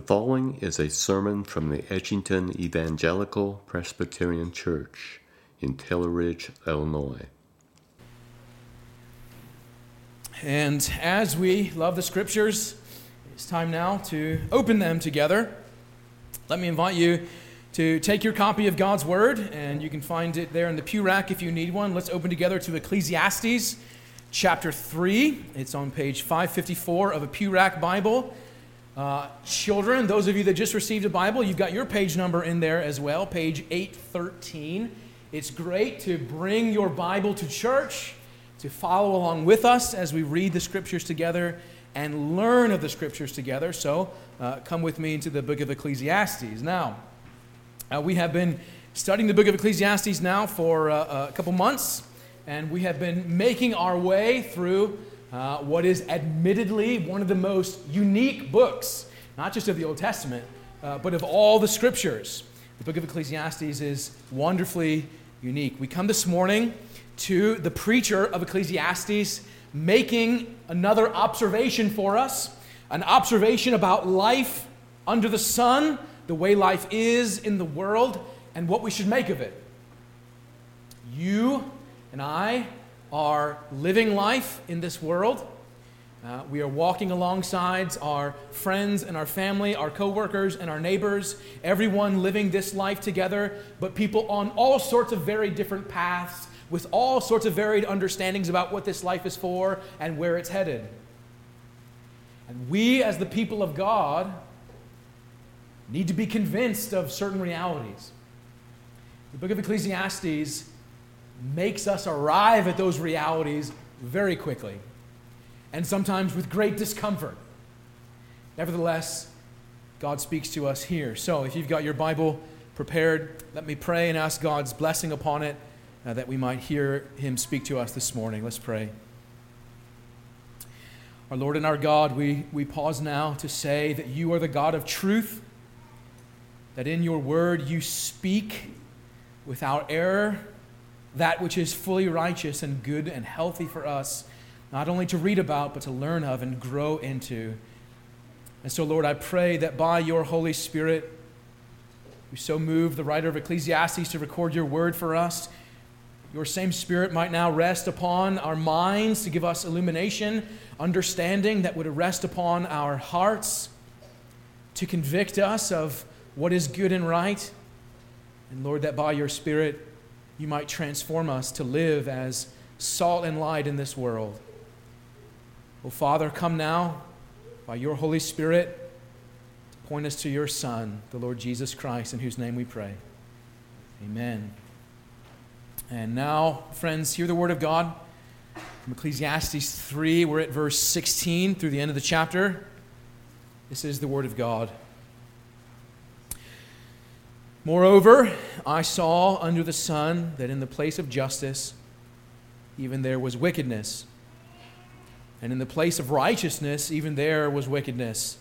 The following is a sermon from the Edgington Evangelical Presbyterian Church in Taylor Ridge, Illinois. And as we love the scriptures, it's time now to open them together. Let me invite you to take your copy of God's Word, and you can find it there in the pew rack if you need one. Let's open together to Ecclesiastes chapter 3. It's on page 554 of a pew rack Bible. Uh, children, those of you that just received a Bible, you've got your page number in there as well, page 813. It's great to bring your Bible to church, to follow along with us as we read the scriptures together and learn of the scriptures together. So uh, come with me into the book of Ecclesiastes. Now, uh, we have been studying the book of Ecclesiastes now for uh, a couple months, and we have been making our way through uh, what is admittedly one of the most unique books, not just of the Old Testament, uh, but of all the scriptures. The book of Ecclesiastes is wonderfully unique. We come this morning to the preacher of Ecclesiastes making another observation for us an observation about life under the sun, the way life is in the world, and what we should make of it. You and I are living life in this world. Uh, we are walking alongside our friends and our family, our coworkers and our neighbors, everyone living this life together, but people on all sorts of very different paths with all sorts of varied understandings about what this life is for and where it's headed. And we, as the people of God, need to be convinced of certain realities. The book of Ecclesiastes makes us arrive at those realities very quickly, and sometimes with great discomfort. Nevertheless, God speaks to us here. So if you've got your Bible prepared, let me pray and ask God's blessing upon it uh, that we might hear Him speak to us this morning. Let's pray. Our Lord and our God, we, we pause now to say that you are the God of truth, that in your word you speak without error that which is fully righteous and good and healthy for us, not only to read about, but to learn of and grow into. And so, Lord, I pray that by your Holy Spirit, you so move the writer of Ecclesiastes to record your word for us. Your same Spirit might now rest upon our minds to give us illumination, understanding that would rest upon our hearts, to convict us of what is good and right. And Lord, that by your Spirit, you might transform us to live as salt and light in this world. Oh, Father, come now by your Holy Spirit to point us to your Son, the Lord Jesus Christ, in whose name we pray. Amen. And now, friends, hear the word of God from Ecclesiastes 3. We're at verse 16 through the end of the chapter. This is the word of God. Moreover, I saw under the sun that in the place of justice, even there was wickedness. And in the place of righteousness, even there was wickedness.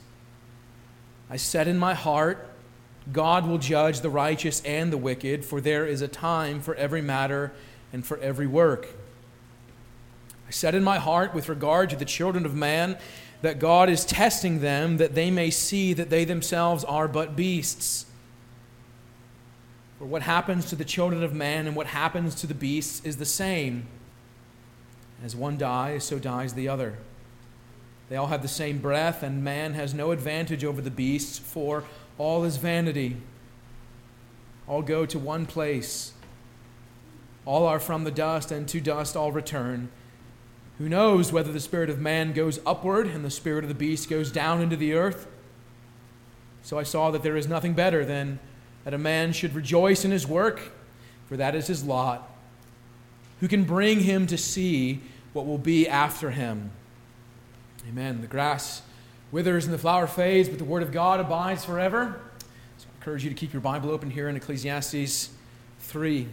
I said in my heart, God will judge the righteous and the wicked, for there is a time for every matter and for every work. I said in my heart, with regard to the children of man, that God is testing them, that they may see that they themselves are but beasts for what happens to the children of man and what happens to the beasts is the same. As one dies, so dies the other. They all have the same breath, and man has no advantage over the beasts, for all is vanity. All go to one place. All are from the dust, and to dust all return. Who knows whether the spirit of man goes upward and the spirit of the beast goes down into the earth? So I saw that there is nothing better than that a man should rejoice in his work, for that is his lot. Who can bring him to see what will be after him? Amen. The grass withers and the flower fades, but the word of God abides forever. So I encourage you to keep your Bible open here in Ecclesiastes 3.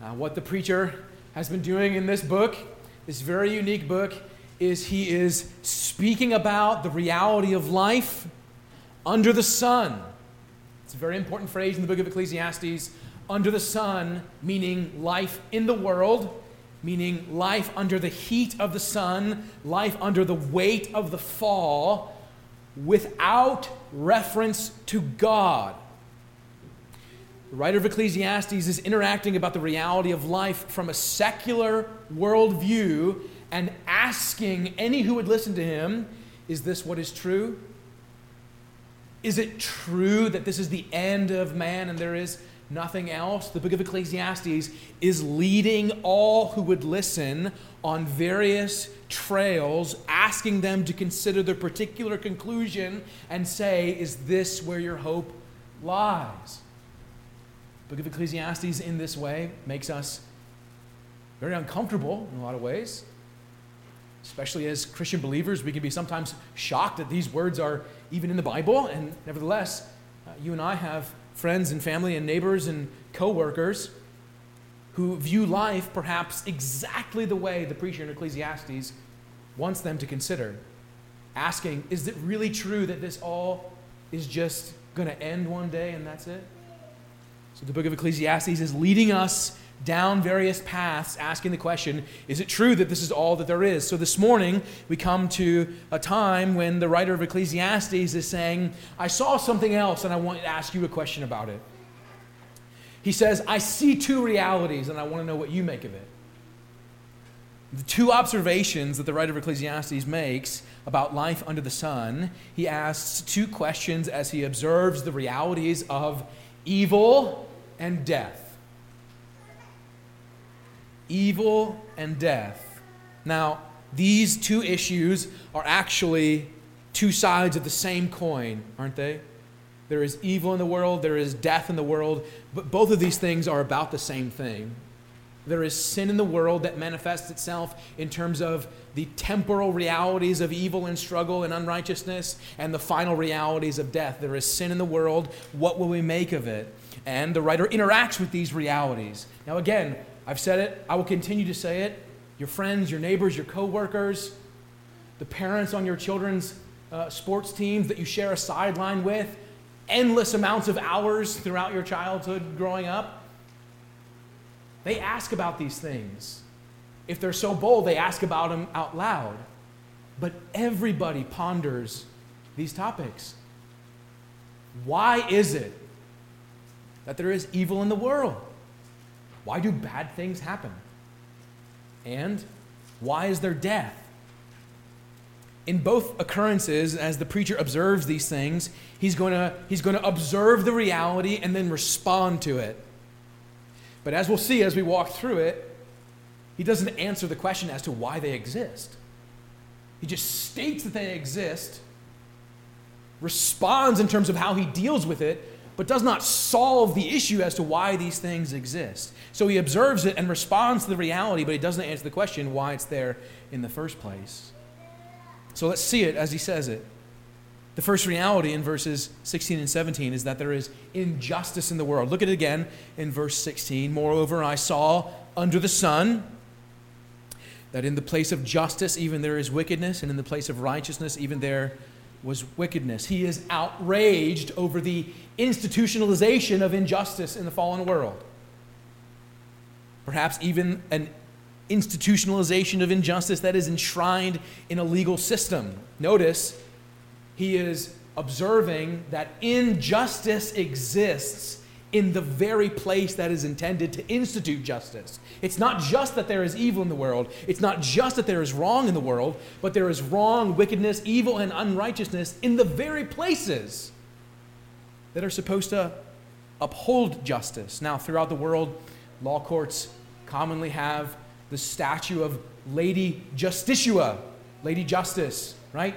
Now, what the preacher has been doing in this book, this very unique book, is he is speaking about the reality of life under the sun. It's a very important phrase in the book of Ecclesiastes. Under the sun, meaning life in the world, meaning life under the heat of the sun, life under the weight of the fall, without reference to God. The writer of Ecclesiastes is interacting about the reality of life from a secular worldview and asking any who would listen to him, Is this what is true? Is it true that this is the end of man and there is nothing else? The book of Ecclesiastes is leading all who would listen on various trails, asking them to consider their particular conclusion and say, Is this where your hope lies? The book of Ecclesiastes, in this way, makes us very uncomfortable in a lot of ways. Especially as Christian believers, we can be sometimes shocked that these words are even in the Bible, and nevertheless, uh, you and I have friends and family and neighbors and coworkers who view life perhaps exactly the way the preacher in Ecclesiastes wants them to consider, asking, Is it really true that this all is just going to end one day and that's it? So the book of Ecclesiastes is leading us down various paths, asking the question Is it true that this is all that there is? So this morning, we come to a time when the writer of Ecclesiastes is saying, I saw something else and I want to ask you a question about it. He says, I see two realities and I want to know what you make of it. The two observations that the writer of Ecclesiastes makes about life under the sun, he asks two questions as he observes the realities of evil and death evil and death. Now, these two issues are actually two sides of the same coin, aren't they? There is evil in the world, there is death in the world, but both of these things are about the same thing. There is sin in the world that manifests itself in terms of the temporal realities of evil and struggle and unrighteousness and the final realities of death. There is sin in the world. What will we make of it? And the writer interacts with these realities. Now, again, I've said it, I will continue to say it. Your friends, your neighbors, your coworkers, the parents on your children's uh, sports teams that you share a sideline with, endless amounts of hours throughout your childhood growing up. They ask about these things. If they're so bold, they ask about them out loud. But everybody ponders these topics. Why is it that there is evil in the world? Why do bad things happen? And why is there death? In both occurrences, as the preacher observes these things, he's going to, he's going to observe the reality and then respond to it. But as we'll see as we walk through it, he doesn't answer the question as to why they exist. He just states that they exist, responds in terms of how he deals with it, but does not solve the issue as to why these things exist. So he observes it and responds to the reality, but he doesn't answer the question why it's there in the first place. So let's see it as he says it. The first reality in verses 16 and 17 is that there is injustice in the world. Look at it again in verse 16. Moreover, I saw under the sun that in the place of justice, even there is wickedness, and in the place of righteousness, even there was wickedness. He is outraged over the institutionalization of injustice in the fallen world. Perhaps even an institutionalization of injustice that is enshrined in a legal system. Notice, he is observing that injustice exists in the very place that is intended to institute justice. It's not just that there is evil in the world, it's not just that there is wrong in the world, but there is wrong, wickedness, evil, and unrighteousness in the very places that are supposed to uphold justice. Now, throughout the world, law courts commonly have the statue of Lady Justitia, Lady Justice, right?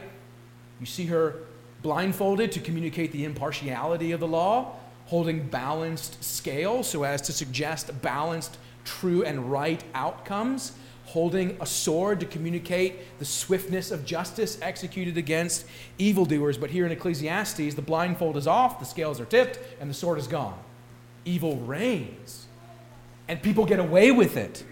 You see her blindfolded to communicate the impartiality of the law holding balanced scale so as to suggest balanced, true, and right outcomes, holding a sword to communicate the swiftness of justice executed against evildoers. But here in Ecclesiastes, the blindfold is off, the scales are tipped, and the sword is gone. Evil reigns, and people get away with it.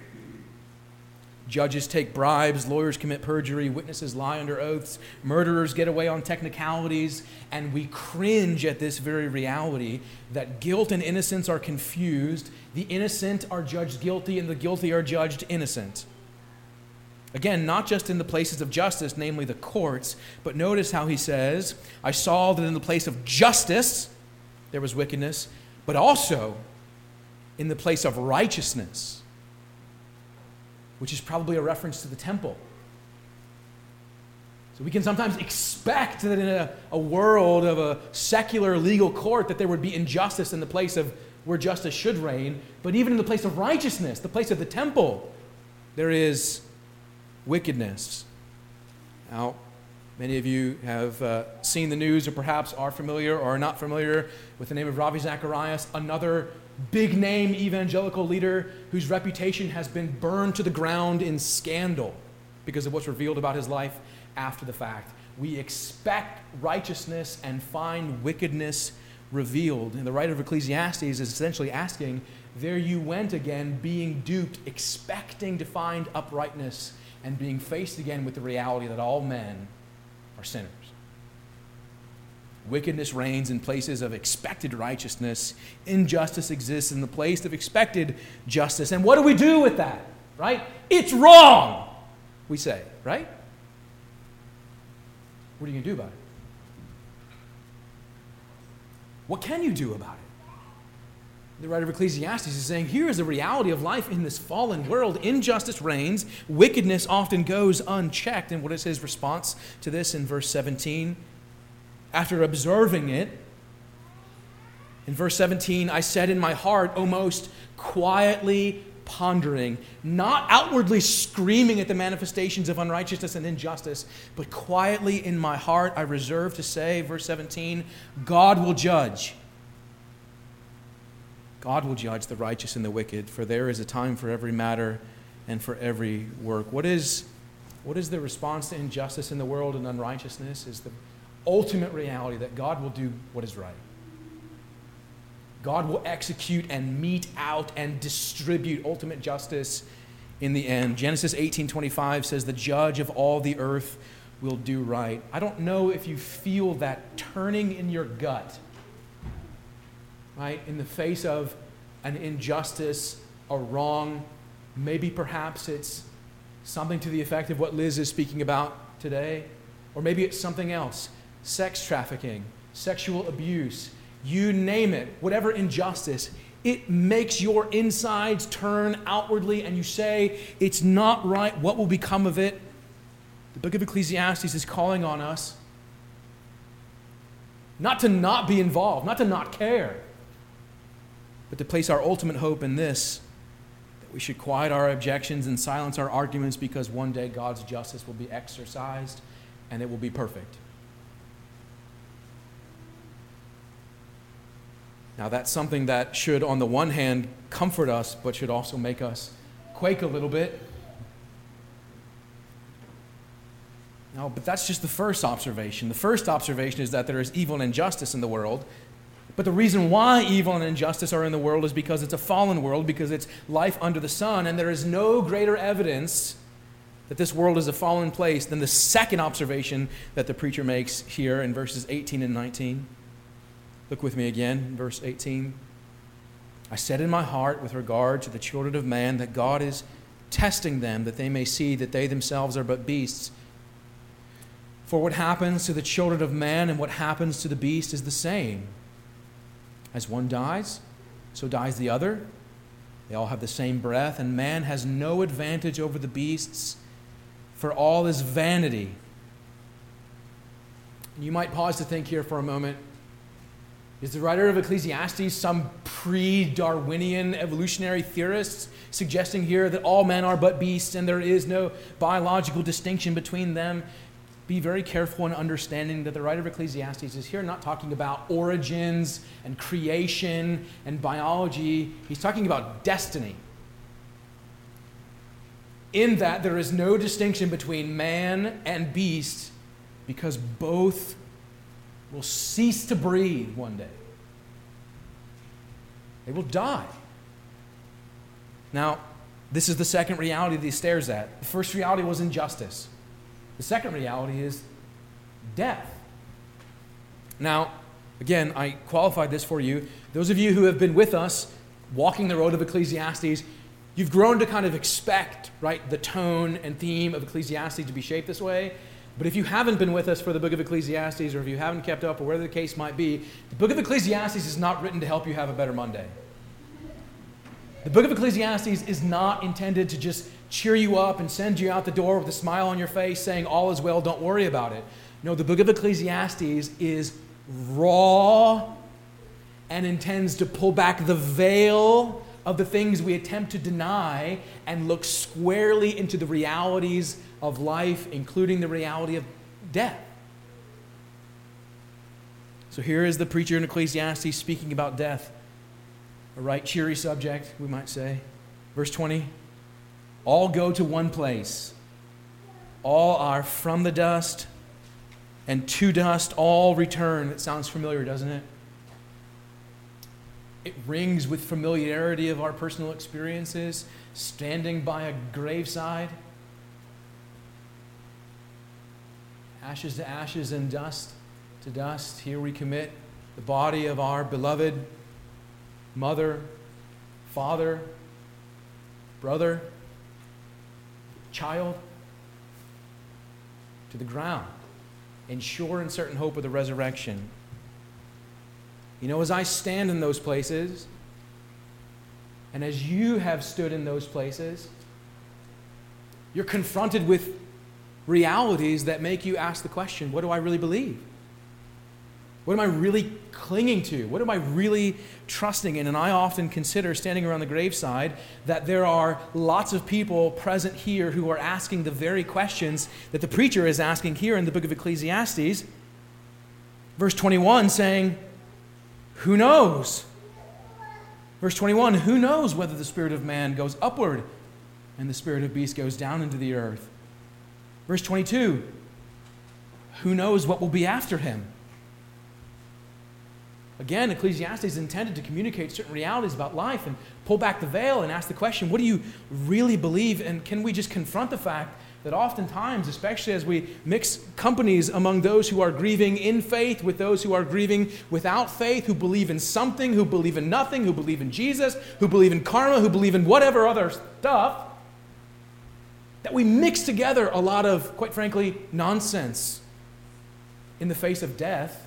Judges take bribes, lawyers commit perjury, witnesses lie under oaths, murderers get away on technicalities, and we cringe at this very reality that guilt and innocence are confused. The innocent are judged guilty, and the guilty are judged innocent. Again, not just in the places of justice, namely the courts, but notice how he says, I saw that in the place of justice there was wickedness, but also in the place of righteousness, which is probably a reference to the temple. So we can sometimes expect that in a, a world of a secular legal court that there would be injustice in the place of where justice should reign, but even in the place of righteousness, the place of the temple, there is wickedness. Now, many of you have uh, seen the news or perhaps are familiar or are not familiar with the name of Ravi Zacharias, another big name evangelical leader whose reputation has been burned to the ground in scandal because of what's revealed about his life after the fact. We expect righteousness and find wickedness revealed. And the writer of Ecclesiastes is essentially asking, There you went again, being duped, expecting to find uprightness, and being faced again with the reality that all men are sinners. Wickedness reigns in places of expected righteousness. Injustice exists in the place of expected justice. And what do we do with that? Right? It's wrong, we say, right? What are you going to do about it? What can you do about it? The writer of Ecclesiastes is saying here is the reality of life in this fallen world. Injustice reigns, wickedness often goes unchecked. And what is his response to this in verse 17? After observing it, in verse 17, I said in my heart, O most quietly pondering, not outwardly screaming at the manifestations of unrighteousness and injustice, but quietly in my heart I reserve to say, verse 17, God will judge. God will judge the righteous and the wicked, for there is a time for every matter and for every work. What is, what is the response to injustice in the world and unrighteousness? Is the ultimate reality that God will do what is right. God will execute and mete out and distribute ultimate justice in the end. Genesis 18:25 says the judge of all the earth will do right. I don't know if you feel that turning in your gut. Right? In the face of an injustice, a wrong, maybe perhaps it's something to the effect of what Liz is speaking about today, or maybe it's something else. Sex trafficking, sexual abuse, you name it, whatever injustice, it makes your insides turn outwardly and you say, it's not right. What will become of it? The book of Ecclesiastes is calling on us not to not be involved, not to not care, but to place our ultimate hope in this that we should quiet our objections and silence our arguments because one day God's justice will be exercised and it will be perfect. Now, that's something that should, on the one hand, comfort us, but should also make us quake a little bit. No, but that's just the first observation. The first observation is that there is evil and injustice in the world. But the reason why evil and injustice are in the world is because it's a fallen world, because it's life under the sun, and there is no greater evidence that this world is a fallen place than the second observation that the preacher makes here in verses 18 and 19. Look with me again, verse 18. I said in my heart with regard to the children of man that God is testing them that they may see that they themselves are but beasts. For what happens to the children of man and what happens to the beast is the same. As one dies, so dies the other. They all have the same breath, and man has no advantage over the beasts, for all is vanity. You might pause to think here for a moment is the writer of Ecclesiastes some pre Darwinian evolutionary theorist suggesting here that all men are but beasts and there is no biological distinction between them? Be very careful in understanding that the writer of Ecclesiastes is here not talking about origins and creation and biology, he's talking about destiny. In that there is no distinction between man and beast because both will cease to breathe one day. They will die. Now, this is the second reality that he stares at. The first reality was injustice, the second reality is death. Now, again, I qualified this for you. Those of you who have been with us walking the road of Ecclesiastes, you've grown to kind of expect, right, the tone and theme of Ecclesiastes to be shaped this way. But if you haven't been with us for the book of Ecclesiastes, or if you haven't kept up, or whatever the case might be, the book of Ecclesiastes is not written to help you have a better Monday. The book of Ecclesiastes is not intended to just cheer you up and send you out the door with a smile on your face saying, All is well, don't worry about it. No, the book of Ecclesiastes is raw and intends to pull back the veil of the things we attempt to deny and look squarely into the realities of life, including the reality of death. So here is the preacher in Ecclesiastes speaking about death. A right cheery subject, we might say. Verse 20 All go to one place, all are from the dust, and to dust all return. That sounds familiar, doesn't it? It rings with familiarity of our personal experiences, standing by a graveside. Ashes to ashes and dust to dust. Here we commit the body of our beloved mother, father, brother, child to the ground in sure and certain hope of the resurrection. You know, as I stand in those places, and as you have stood in those places, you're confronted with realities that make you ask the question what do I really believe? What am I really clinging to? What am I really trusting in? And I often consider, standing around the graveside, that there are lots of people present here who are asking the very questions that the preacher is asking here in the book of Ecclesiastes. Verse 21 saying, Who knows? Verse 21 Who knows whether the spirit of man goes upward and the spirit of beast goes down into the earth? Verse 22 Who knows what will be after him? Again, Ecclesiastes is intended to communicate certain realities about life and pull back the veil and ask the question what do you really believe? And can we just confront the fact that oftentimes, especially as we mix companies among those who are grieving in faith with those who are grieving without faith, who believe in something, who believe in nothing, who believe in Jesus, who believe in karma, who believe in whatever other stuff, that we mix together a lot of, quite frankly, nonsense in the face of death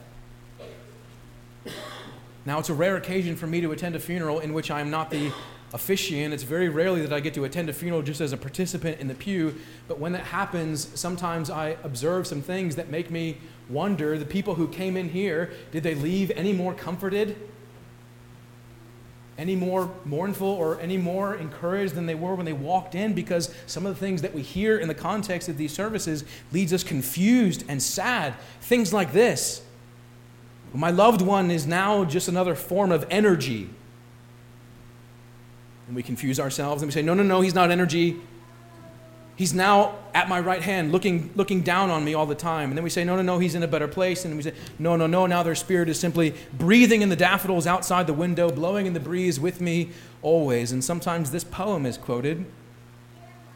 now, it's a rare occasion for me to attend a funeral in which I am not the officiant. It's very rarely that I get to attend a funeral just as a participant in the pew. But when that happens, sometimes I observe some things that make me wonder the people who came in here, did they leave any more comforted? Any more mournful or any more encouraged than they were when they walked in? Because some of the things that we hear in the context of these services leads us confused and sad. Things like this my loved one is now just another form of energy. And we confuse ourselves and we say, no, no, no, he's not energy. He's now at my right hand, looking, looking down on me all the time. And then we say, no, no, no, he's in a better place. And we say, no, no, no, now their spirit is simply breathing in the daffodils outside the window, blowing in the breeze with me always. And sometimes this poem is quoted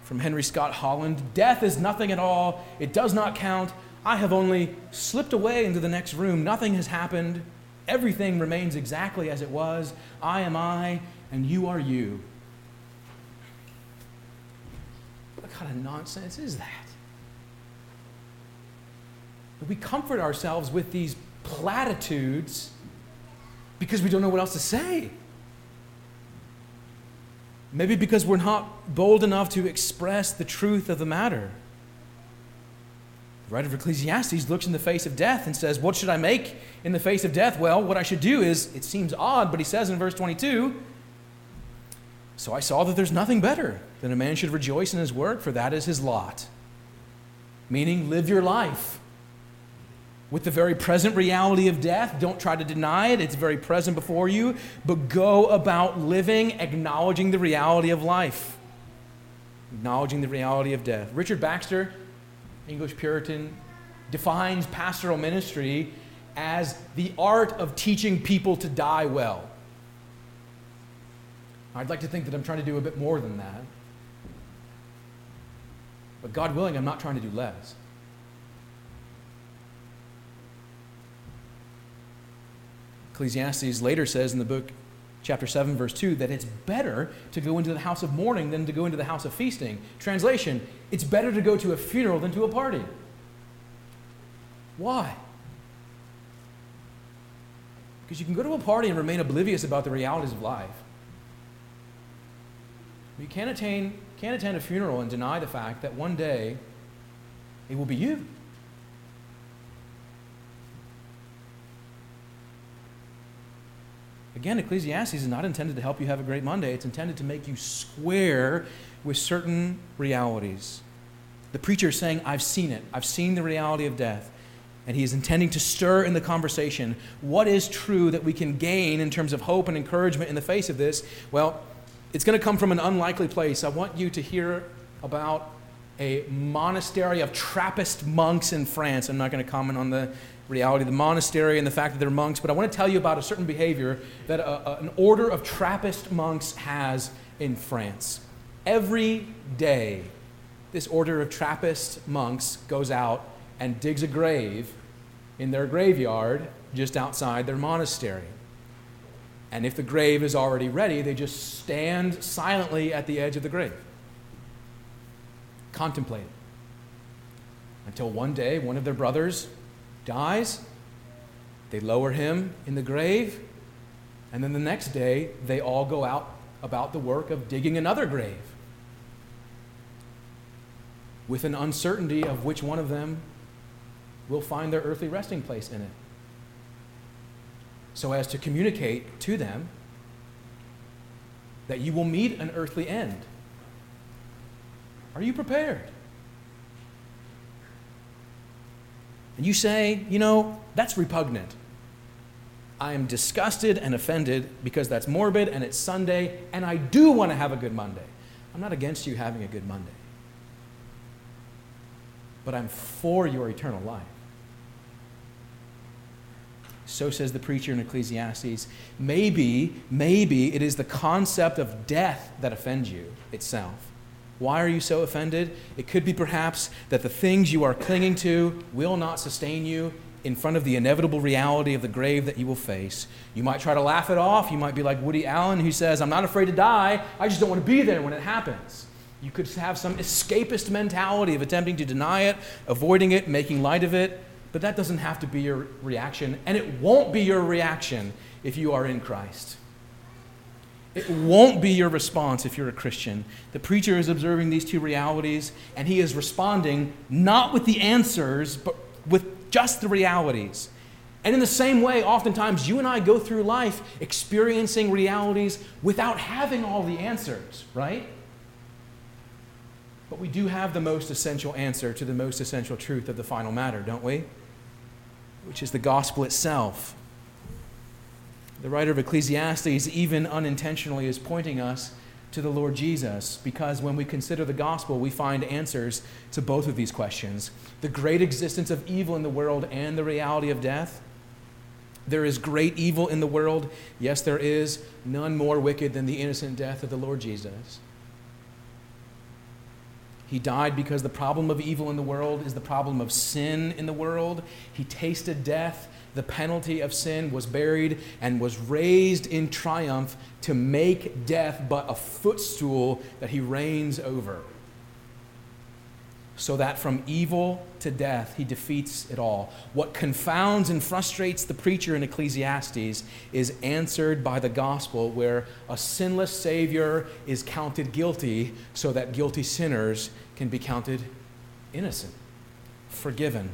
from Henry Scott Holland Death is nothing at all, it does not count. I have only slipped away into the next room. Nothing has happened. Everything remains exactly as it was. I am I, and you are you. What kind of nonsense is that? We comfort ourselves with these platitudes because we don't know what else to say. Maybe because we're not bold enough to express the truth of the matter. The writer of Ecclesiastes looks in the face of death and says, What should I make in the face of death? Well, what I should do is, it seems odd, but he says in verse 22, So I saw that there's nothing better than a man should rejoice in his work, for that is his lot. Meaning, live your life with the very present reality of death. Don't try to deny it, it's very present before you, but go about living, acknowledging the reality of life, acknowledging the reality of death. Richard Baxter English Puritan, defines pastoral ministry as the art of teaching people to die well. I'd like to think that I'm trying to do a bit more than that. But God willing, I'm not trying to do less. Ecclesiastes later says in the book chapter 7, verse 2, that it's better to go into the house of mourning than to go into the house of feasting. Translation, it's better to go to a funeral than to a party. Why? Because you can go to a party and remain oblivious about the realities of life. You can't, attain, can't attend a funeral and deny the fact that one day it will be you. Again, Ecclesiastes is not intended to help you have a great Monday. It's intended to make you square with certain realities. The preacher is saying, I've seen it. I've seen the reality of death. And he is intending to stir in the conversation what is true that we can gain in terms of hope and encouragement in the face of this. Well, it's going to come from an unlikely place. I want you to hear about a monastery of Trappist monks in France. I'm not going to comment on the reality of the monastery and the fact that they're monks, but I want to tell you about a certain behavior that a, a, an order of Trappist monks has in France. Every day, this order of Trappist monks goes out and digs a grave in their graveyard just outside their monastery. And if the grave is already ready, they just stand silently at the edge of the grave, contemplating. Until one day, one of their brothers dies, they lower him in the grave, and then the next day, they all go out about the work of digging another grave with an uncertainty of which one of them will find their earthly resting place in it. So as to communicate to them that you will meet an earthly end. Are you prepared? And you say, you know, that's repugnant. I am disgusted and offended because that's morbid and it's Sunday, and I do want to have a good Monday. I'm not against you having a good Monday, but I'm for your eternal life. So says the preacher in Ecclesiastes. Maybe, maybe it is the concept of death that offends you itself. Why are you so offended? It could be perhaps that the things you are clinging to will not sustain you in front of the inevitable reality of the grave that you will face. You might try to laugh it off. You might be like Woody Allen, who says, I'm not afraid to die, I just don't want to be there when it happens. You could have some escapist mentality of attempting to deny it, avoiding it, making light of it. But that doesn't have to be your reaction, and it won't be your reaction if you are in Christ. It won't be your response if you're a Christian. The preacher is observing these two realities, and he is responding not with the answers, but with just the realities. And in the same way, oftentimes you and I go through life experiencing realities without having all the answers, right? But we do have the most essential answer to the most essential truth of the final matter, don't we? which is the gospel itself. The writer of Ecclesiastes, even unintentionally, is pointing us to the Lord Jesus because when we consider the gospel, we find answers to both of these questions the great existence of evil in the world and the reality of death. There is great evil in the world. Yes, there is. None more wicked than the innocent death of the Lord Jesus. He died because the problem of evil in the world is the problem of sin in the world. He tasted death. The penalty of sin was buried and was raised in triumph to make death but a footstool that he reigns over. So that from evil to death, he defeats it all. What confounds and frustrates the preacher in Ecclesiastes is answered by the gospel, where a sinless Savior is counted guilty so that guilty sinners can be counted innocent, forgiven.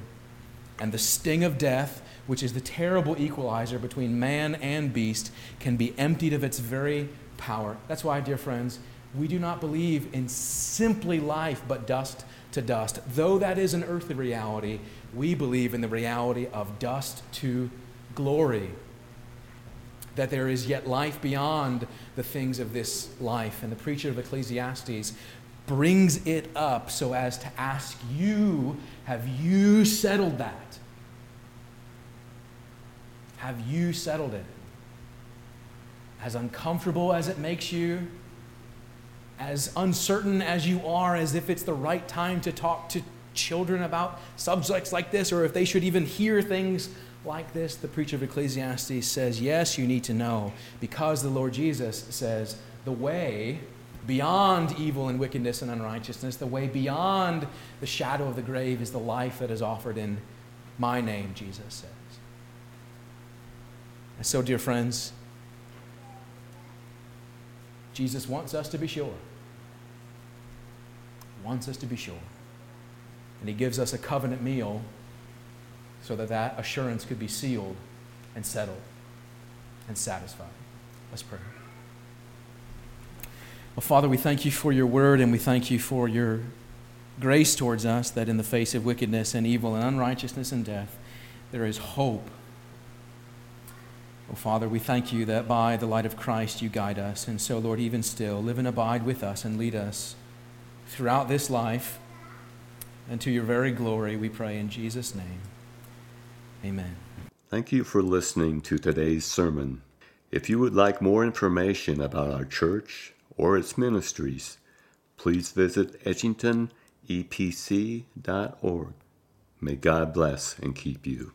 And the sting of death, which is the terrible equalizer between man and beast, can be emptied of its very power. That's why, dear friends, we do not believe in simply life but dust to dust. Though that is an earthly reality, we believe in the reality of dust to glory. That there is yet life beyond the things of this life. And the preacher of Ecclesiastes brings it up so as to ask you have you settled that? Have you settled it? As uncomfortable as it makes you, as uncertain as you are, as if it's the right time to talk to children about subjects like this, or if they should even hear things like this, the preacher of Ecclesiastes says, Yes, you need to know, because the Lord Jesus says, the way beyond evil and wickedness and unrighteousness, the way beyond the shadow of the grave is the life that is offered in my name, Jesus says. And so, dear friends, Jesus wants us to be sure. Wants us to be sure. And he gives us a covenant meal so that that assurance could be sealed and settled and satisfied. Let's pray. Well, Father, we thank you for your word and we thank you for your grace towards us that in the face of wickedness and evil and unrighteousness and death, there is hope. Oh, Father, we thank you that by the light of Christ you guide us. And so, Lord, even still, live and abide with us and lead us throughout this life and to your very glory, we pray in Jesus' name. Amen. Thank you for listening to today's sermon. If you would like more information about our church or its ministries, please visit edgingtonepc.org. May God bless and keep you.